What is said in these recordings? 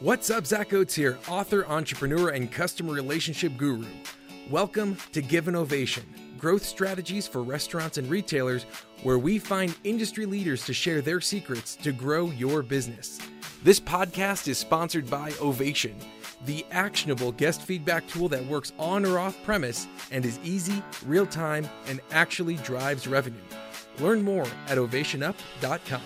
What's up, Zach Oates here, author, entrepreneur, and customer relationship guru. Welcome to Give an Ovation, growth strategies for restaurants and retailers, where we find industry leaders to share their secrets to grow your business. This podcast is sponsored by Ovation, the actionable guest feedback tool that works on or off premise and is easy, real time, and actually drives revenue. Learn more at ovationup.com.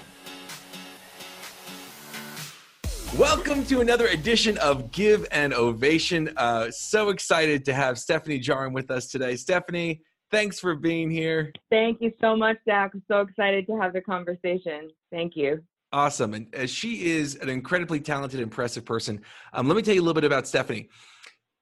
Welcome to another edition of Give an Ovation. Uh, so excited to have Stephanie Jarin with us today. Stephanie, thanks for being here. Thank you so much, Zach. I'm so excited to have the conversation. Thank you. Awesome. And uh, she is an incredibly talented, impressive person. Um, let me tell you a little bit about Stephanie.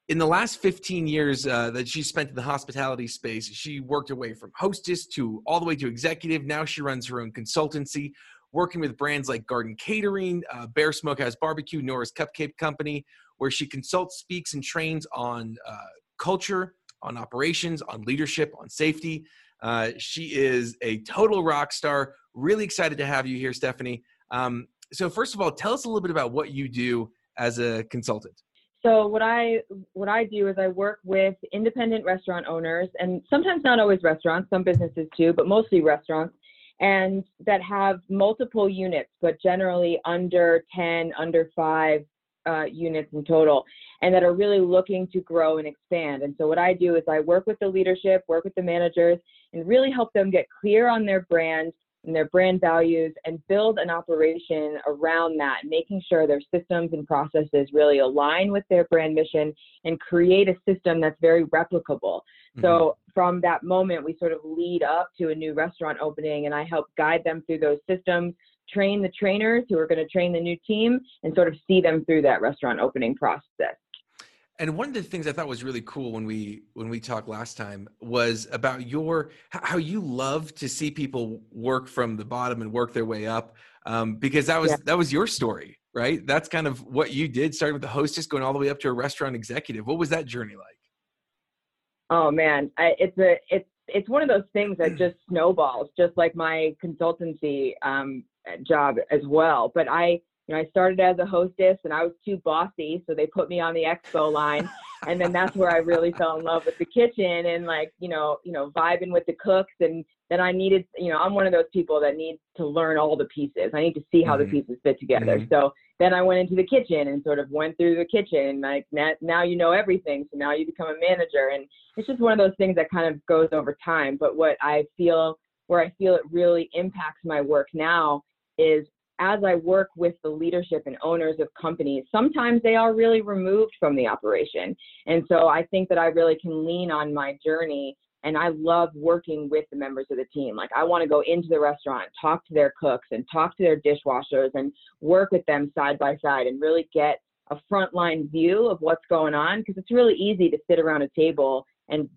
In the last 15 years uh, that she spent in the hospitality space, she worked her way from hostess to all the way to executive. Now she runs her own consultancy working with brands like Garden Catering, uh, Bear Smokehouse Barbecue, Nora's Cupcake Company, where she consults, speaks, and trains on uh, culture, on operations, on leadership, on safety. Uh, she is a total rock star. Really excited to have you here, Stephanie. Um, so, first of all, tell us a little bit about what you do as a consultant. So what I what I do is I work with independent restaurant owners and sometimes not always restaurants, some businesses too, but mostly restaurants and that have multiple units, but generally under 10, under five uh, units in total, and that are really looking to grow and expand. And so, what I do is I work with the leadership, work with the managers, and really help them get clear on their brand and their brand values and build an operation around that, making sure their systems and processes really align with their brand mission and create a system that's very replicable. Mm-hmm. So from that moment, we sort of lead up to a new restaurant opening and I help guide them through those systems, train the trainers who are going to train the new team and sort of see them through that restaurant opening process. And one of the things I thought was really cool when we when we talked last time was about your how you love to see people work from the bottom and work their way up, um, because that was yeah. that was your story, right? That's kind of what you did, starting with the hostess, going all the way up to a restaurant executive. What was that journey like? Oh man, I, it's a it's it's one of those things that just snowballs, just like my consultancy um, job as well. But I you know, I started as a hostess and I was too bossy, so they put me on the expo line. and then that's where I really fell in love with the kitchen and like, you know, you know, vibing with the cooks and then I needed, you know, I'm one of those people that needs to learn all the pieces. I need to see how mm-hmm. the pieces fit together. Mm-hmm. So then I went into the kitchen and sort of went through the kitchen and like now, now you know everything. So now you become a manager and it's just one of those things that kind of goes over time. But what I feel where I feel it really impacts my work now is as I work with the leadership and owners of companies, sometimes they are really removed from the operation. And so I think that I really can lean on my journey and I love working with the members of the team. Like I want to go into the restaurant, talk to their cooks and talk to their dishwashers and work with them side by side and really get a frontline view of what's going on because it's really easy to sit around a table and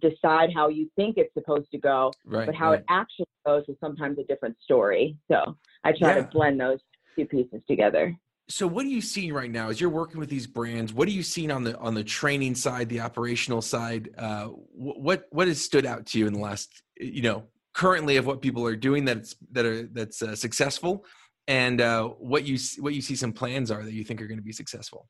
decide how you think it's supposed to go, right, but how right. it actually goes is sometimes a different story. So I try yeah. to blend those two pieces together. So what are you seeing right now as you're working with these brands? What are you seeing on the on the training side, the operational side? Uh, what what has stood out to you in the last you know currently of what people are doing that's that are that's uh, successful, and uh, what you what you see some plans are that you think are going to be successful?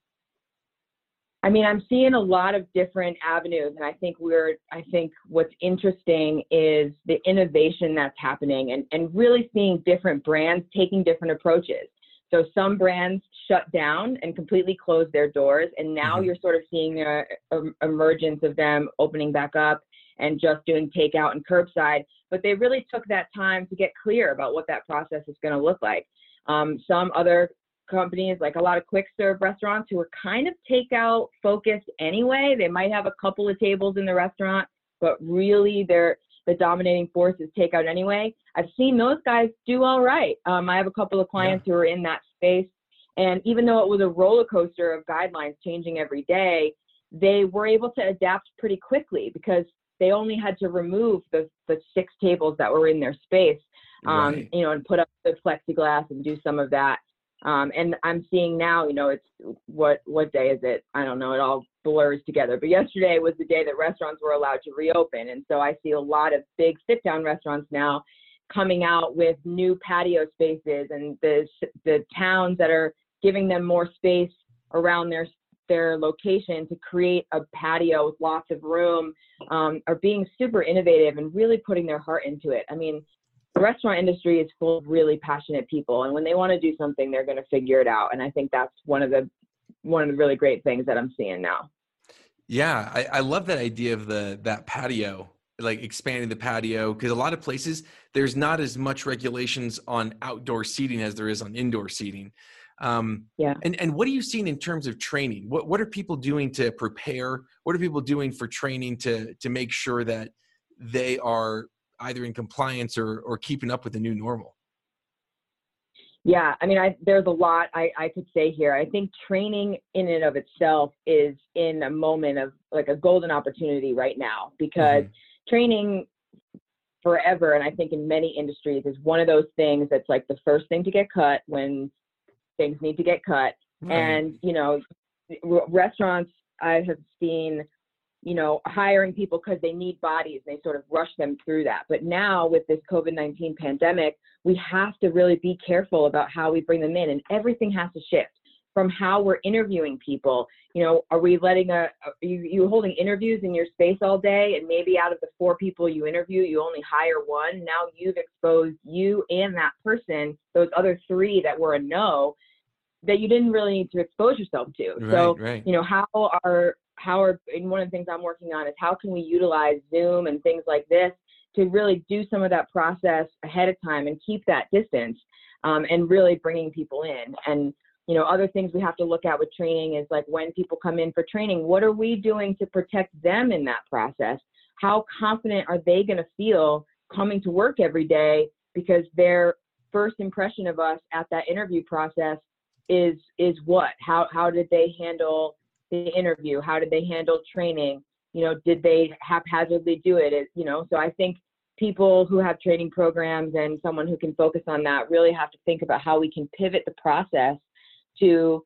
I mean, I'm seeing a lot of different avenues, and I think we're, I think what's interesting is the innovation that's happening and, and really seeing different brands taking different approaches. So some brands shut down and completely closed their doors, and now mm-hmm. you're sort of seeing the emergence of them opening back up and just doing takeout and curbside. But they really took that time to get clear about what that process is going to look like. Um, some other companies, like a lot of quick serve restaurants who are kind of takeout focused anyway. They might have a couple of tables in the restaurant, but really they're the dominating force is takeout anyway. I've seen those guys do all right. Um, I have a couple of clients yeah. who are in that space. And even though it was a roller coaster of guidelines changing every day, they were able to adapt pretty quickly because they only had to remove the, the six tables that were in their space, um, right. you know, and put up the plexiglass and do some of that. Um, and I'm seeing now, you know, it's what what day is it? I don't know. It all blurs together. But yesterday was the day that restaurants were allowed to reopen, and so I see a lot of big sit-down restaurants now coming out with new patio spaces, and the the towns that are giving them more space around their their location to create a patio with lots of room um, are being super innovative and really putting their heart into it. I mean, the restaurant industry is full of really passionate people, and when they want to do something, they're going to figure it out. And I think that's one of the one of the really great things that I'm seeing now. Yeah, I, I love that idea of the that patio, like expanding the patio, because a lot of places there's not as much regulations on outdoor seating as there is on indoor seating. Um, yeah. And and what are you seeing in terms of training? What what are people doing to prepare? What are people doing for training to to make sure that they are either in compliance or or keeping up with the new normal? Yeah, I mean, I, there's a lot I, I could say here. I think training in and of itself is in a moment of like a golden opportunity right now because mm-hmm. training forever, and I think in many industries, is one of those things that's like the first thing to get cut when things need to get cut. And, you know, restaurants I have seen, you know, hiring people because they need bodies. and They sort of rush them through that. But now with this COVID 19 pandemic, we have to really be careful about how we bring them in, and everything has to shift from how we're interviewing people. You know, are we letting a, you, you holding interviews in your space all day, and maybe out of the four people you interview, you only hire one. Now you've exposed you and that person, those other three that were a no, that you didn't really need to expose yourself to. Right, so, right. you know, how are how are and one of the things I'm working on is how can we utilize Zoom and things like this to really do some of that process ahead of time and keep that distance um, and really bringing people in. And you know other things we have to look at with training is like when people come in for training what are we doing to protect them in that process? How confident are they going to feel coming to work every day because their first impression of us at that interview process is is what? How how did they handle the interview? How did they handle training? You know did they haphazardly do it, it you know so i think people who have training programs and someone who can focus on that really have to think about how we can pivot the process to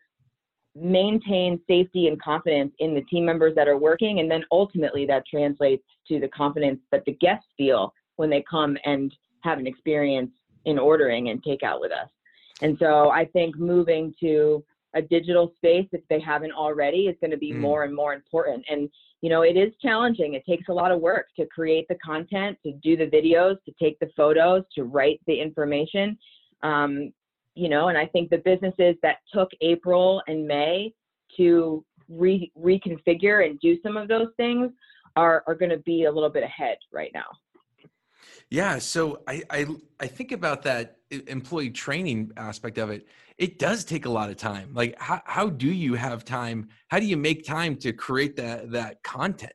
maintain safety and confidence in the team members that are working and then ultimately that translates to the confidence that the guests feel when they come and have an experience in ordering and takeout with us. And so I think moving to a digital space, if they haven't already, is going to be mm. more and more important. And, you know, it is challenging. It takes a lot of work to create the content, to do the videos, to take the photos, to write the information. Um, you know, and I think the businesses that took April and May to re- reconfigure and do some of those things are, are going to be a little bit ahead right now. Yeah, so I, I I think about that employee training aspect of it. It does take a lot of time. Like how how do you have time? How do you make time to create that that content?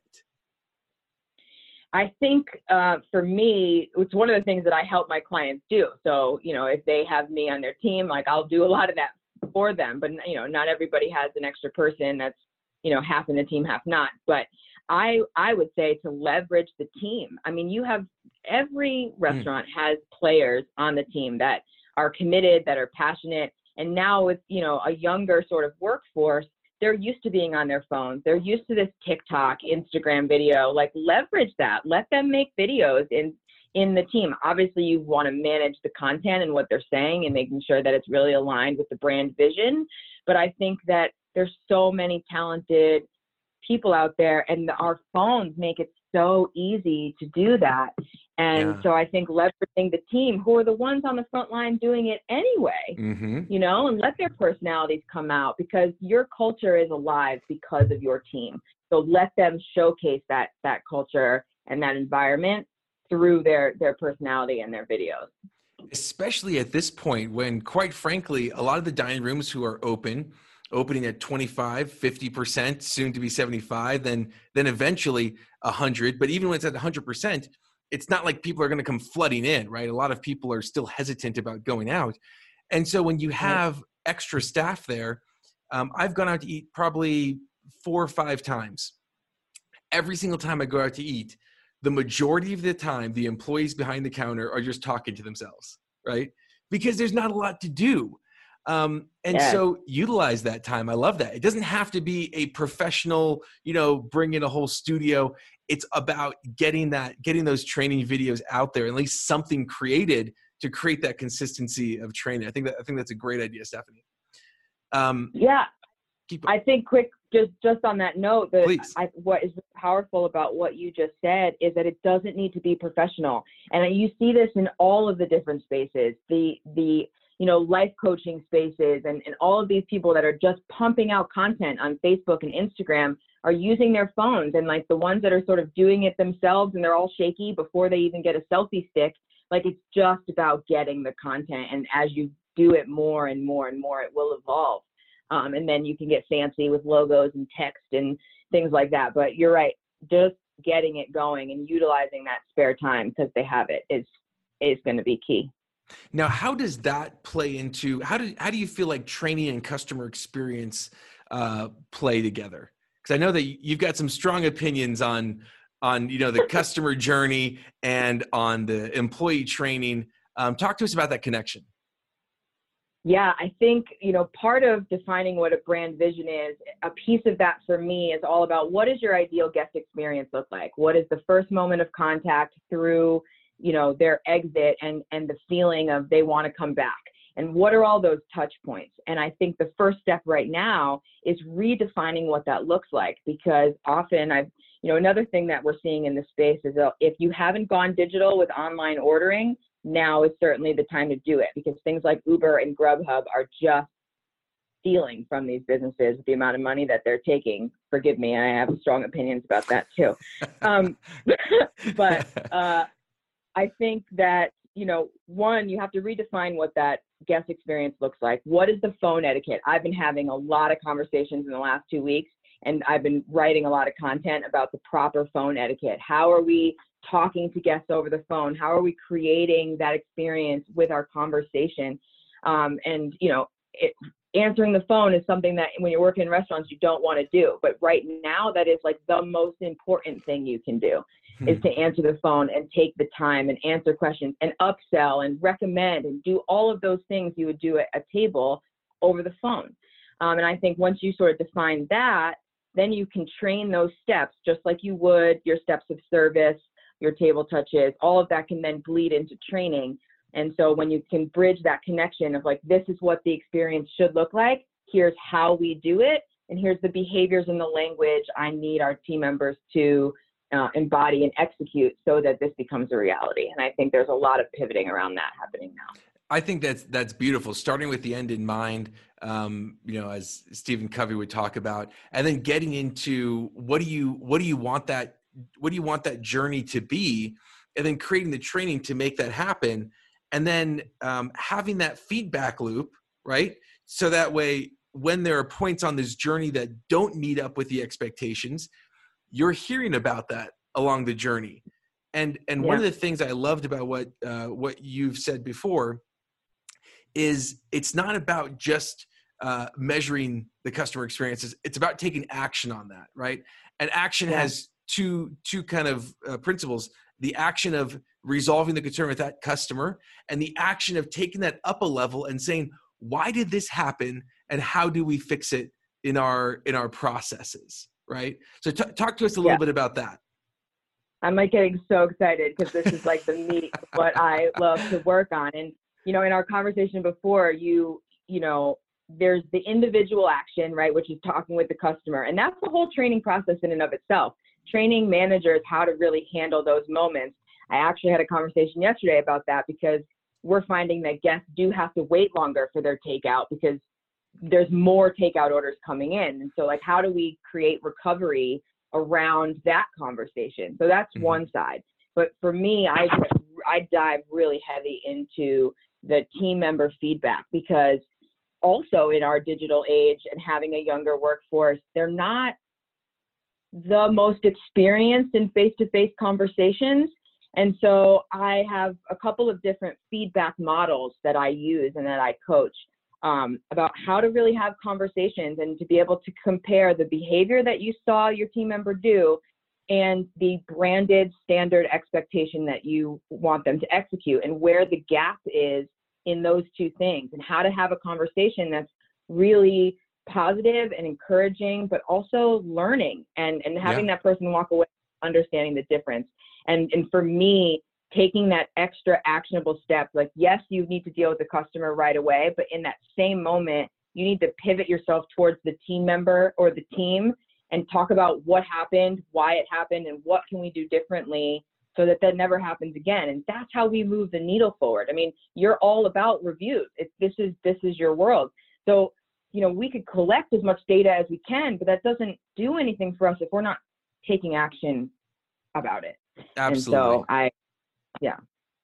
I think uh, for me, it's one of the things that I help my clients do. So you know, if they have me on their team, like I'll do a lot of that for them. But you know, not everybody has an extra person that's you know half in the team, half not. But I I would say to leverage the team. I mean, you have every hmm. restaurant mm. has players on the team that are committed, that are passionate, and now with you know a younger sort of workforce, they're used to being on their phones. They're used to this TikTok, Instagram video. Like leverage that. Let them make videos in in the team. Obviously, you want to manage the content and what they're saying and making sure that it's really aligned with the brand vision. But I think that there's so many talented people out there and our phones make it so easy to do that and yeah. so i think leveraging the team who are the ones on the front line doing it anyway mm-hmm. you know and let their personalities come out because your culture is alive because of your team so let them showcase that that culture and that environment through their their personality and their videos especially at this point when quite frankly a lot of the dining rooms who are open opening at 25 50% soon to be 75 then then eventually 100 but even when it's at 100% it's not like people are going to come flooding in right? A lot of people are still hesitant about going out. And so when you have extra staff there um, i've gone out to eat probably four or five times. Every single time i go out to eat the majority of the time the employees behind the counter are just talking to themselves right? Because there's not a lot to do um, and so utilize that time. I love that. It doesn't have to be a professional, you know, bring in a whole studio. It's about getting that, getting those training videos out there, at least something created to create that consistency of training. I think that I think that's a great idea, Stephanie. Um, yeah. I think quick, just just on that note, that I, what is powerful about what you just said is that it doesn't need to be professional, and you see this in all of the different spaces. The the you know life coaching spaces and, and all of these people that are just pumping out content on Facebook and Instagram are using their phones. And like the ones that are sort of doing it themselves and they're all shaky before they even get a selfie stick like it's just about getting the content. And as you do it more and more and more it will evolve. Um, and then you can get fancy with logos and text and things like that. But you're right just getting it going and utilizing that spare time because they have it is is going to be key now how does that play into how do how do you feel like training and customer experience uh, play together because i know that you've got some strong opinions on on you know the customer journey and on the employee training. Um, talk to us about that connection. Yeah, I think you know part of defining what a brand vision is. A piece of that for me is all about what does your ideal guest experience look like? What is the first moment of contact through you know their exit and and the feeling of they want to come back and what are all those touch points and i think the first step right now is redefining what that looks like because often i've you know, another thing that we're seeing in the space is that if you haven't gone digital with online ordering, now is certainly the time to do it because things like Uber and Grubhub are just stealing from these businesses the amount of money that they're taking. Forgive me, I have strong opinions about that too. Um, but uh, I think that you know, one, you have to redefine what that guest experience looks like. What is the phone etiquette? I've been having a lot of conversations in the last two weeks and I've been writing a lot of content about the proper phone etiquette. How are we talking to guests over the phone? How are we creating that experience with our conversation? Um, and you know, it, answering the phone is something that when you're working in restaurants you don't want to do, but right now that is like the most important thing you can do. Is to answer the phone and take the time and answer questions and upsell and recommend and do all of those things you would do at a table over the phone. Um, and I think once you sort of define that, then you can train those steps just like you would your steps of service, your table touches, all of that can then bleed into training. And so when you can bridge that connection of like, this is what the experience should look like, here's how we do it, and here's the behaviors and the language I need our team members to uh, embody and execute so that this becomes a reality. And I think there's a lot of pivoting around that happening now. I think that's that's beautiful. Starting with the end in mind, um, you know, as Stephen Covey would talk about, and then getting into what do you what do you want that what do you want that journey to be, and then creating the training to make that happen, and then um, having that feedback loop, right? So that way, when there are points on this journey that don't meet up with the expectations, you're hearing about that along the journey. And and yeah. one of the things I loved about what uh, what you've said before is it's not about just uh, measuring the customer experiences it's about taking action on that right and action yeah. has two two kind of uh, principles the action of resolving the concern with that customer and the action of taking that up a level and saying why did this happen and how do we fix it in our in our processes right so t- talk to us a little yeah. bit about that i'm like getting so excited because this is like the meat of what i love to work on and you know, in our conversation before, you, you know, there's the individual action, right, which is talking with the customer. And that's the whole training process in and of itself. Training managers how to really handle those moments. I actually had a conversation yesterday about that because we're finding that guests do have to wait longer for their takeout because there's more takeout orders coming in. And so, like, how do we create recovery around that conversation? So that's mm-hmm. one side. But for me, I I dive really heavy into the team member feedback because also in our digital age and having a younger workforce, they're not the most experienced in face to face conversations. And so I have a couple of different feedback models that I use and that I coach um, about how to really have conversations and to be able to compare the behavior that you saw your team member do and the branded standard expectation that you want them to execute and where the gap is in those two things and how to have a conversation that's really positive and encouraging but also learning and and having yeah. that person walk away understanding the difference and and for me taking that extra actionable step like yes you need to deal with the customer right away but in that same moment you need to pivot yourself towards the team member or the team and talk about what happened, why it happened, and what can we do differently so that that never happens again. And that's how we move the needle forward. I mean, you're all about reviews. If this is this is your world. So, you know, we could collect as much data as we can, but that doesn't do anything for us if we're not taking action about it. Absolutely. And so I, yeah.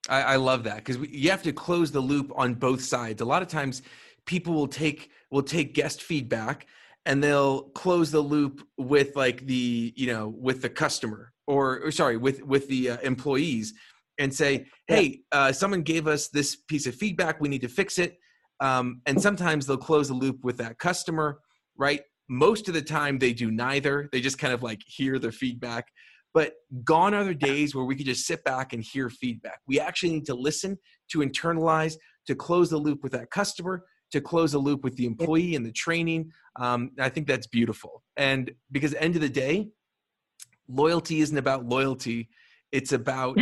I, I love that because you have to close the loop on both sides. A lot of times, people will take will take guest feedback and they'll close the loop with like the you know with the customer or, or sorry with with the uh, employees and say hey uh, someone gave us this piece of feedback we need to fix it. Um, and sometimes they'll close the loop with that customer right? Most of the time they do neither. They just kind of like hear the feedback but gone are the days where we could just sit back and hear feedback. We actually need to listen to internalize to close the loop with that customer to close the loop with the employee and the training. Um, i think that's beautiful. And because end of the day loyalty isn't about loyalty. It's about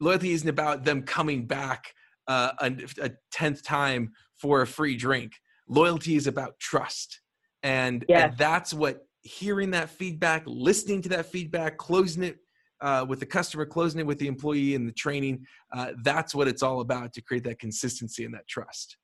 loyalty isn't about them coming back uh, a, a, tenth time for a free drink. Loyalty is about trust. And, yes. and that's what hearing that feedback listening to that feedback closing it uh, with the customer closing it with the employee and the training uh, that's what it's all about to create that consistency and that trust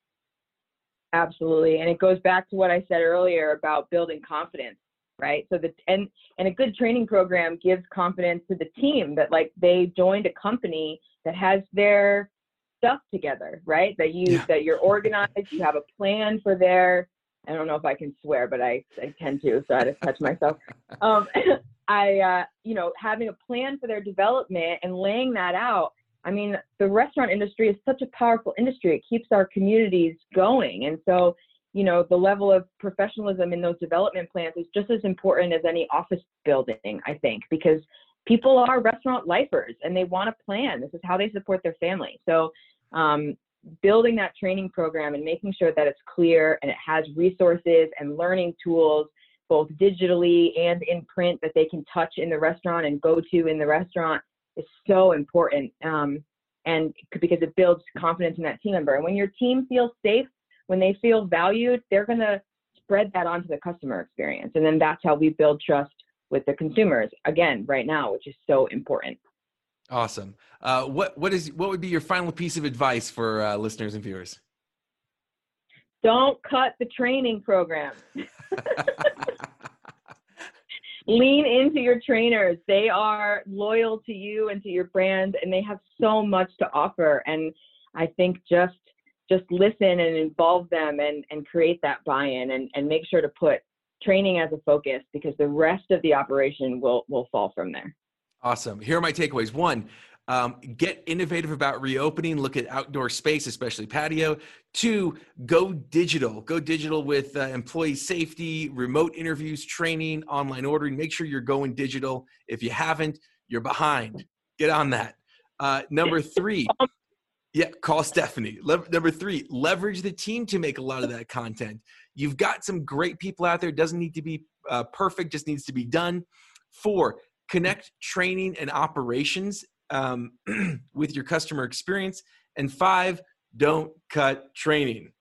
absolutely and it goes back to what i said earlier about building confidence right? So the and and a good training program gives confidence to the team that like they joined a company that has their stuff together, right? That you yeah. that you're organized, you have a plan for their I don't know if I can swear, but I, I tend to, so I just touch myself. Um, I, uh, you know, having a plan for their development and laying that out. I mean, the restaurant industry is such a powerful industry. It keeps our communities going. And so you know the level of professionalism in those development plans is just as important as any office building i think because people are restaurant lifers and they want to plan this is how they support their family so um, building that training program and making sure that it's clear and it has resources and learning tools both digitally and in print that they can touch in the restaurant and go to in the restaurant is so important um, and because it builds confidence in that team member and when your team feels safe when they feel valued, they're going to spread that onto the customer experience. And then that's how we build trust with the consumers again right now, which is so important. Awesome. Uh, what what is what would be your final piece of advice for uh, listeners and viewers? Don't cut the training program. Lean into your trainers. They are loyal to you and to your brand, and they have so much to offer. And I think just just listen and involve them and, and create that buy-in and, and make sure to put training as a focus because the rest of the operation will will fall from there. Awesome. Here are my takeaways. One, um, get innovative about reopening. Look at outdoor space, especially patio. Two, go digital. Go digital with uh, employee safety, remote interviews, training, online ordering. Make sure you're going digital. If you haven't, you're behind. Get on that. Uh, number three, yeah, call Stephanie. Le- number three, leverage the team to make a lot of that content. You've got some great people out there. Doesn't need to be uh, perfect, just needs to be done. Four, connect training and operations um, with your customer experience. And five, don't cut training.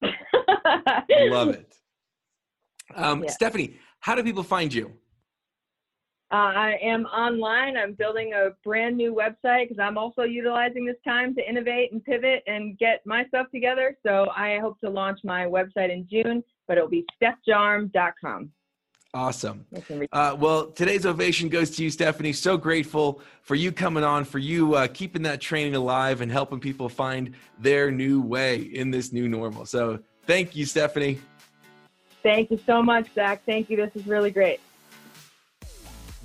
Love it. Um, yeah. Stephanie, how do people find you? Uh, I am online. I'm building a brand new website because I'm also utilizing this time to innovate and pivot and get my stuff together. So I hope to launch my website in June, but it'll be stephjarm.com. Awesome. Uh, well, today's ovation goes to you, Stephanie. So grateful for you coming on, for you uh, keeping that training alive and helping people find their new way in this new normal. So thank you, Stephanie. Thank you so much, Zach. Thank you. This is really great.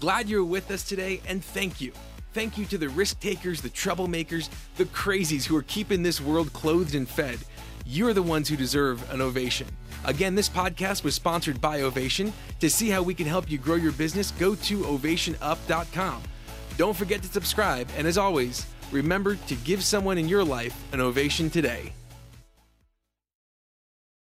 Glad you're with us today, and thank you. Thank you to the risk takers, the troublemakers, the crazies who are keeping this world clothed and fed. You're the ones who deserve an ovation. Again, this podcast was sponsored by Ovation. To see how we can help you grow your business, go to ovationup.com. Don't forget to subscribe, and as always, remember to give someone in your life an ovation today.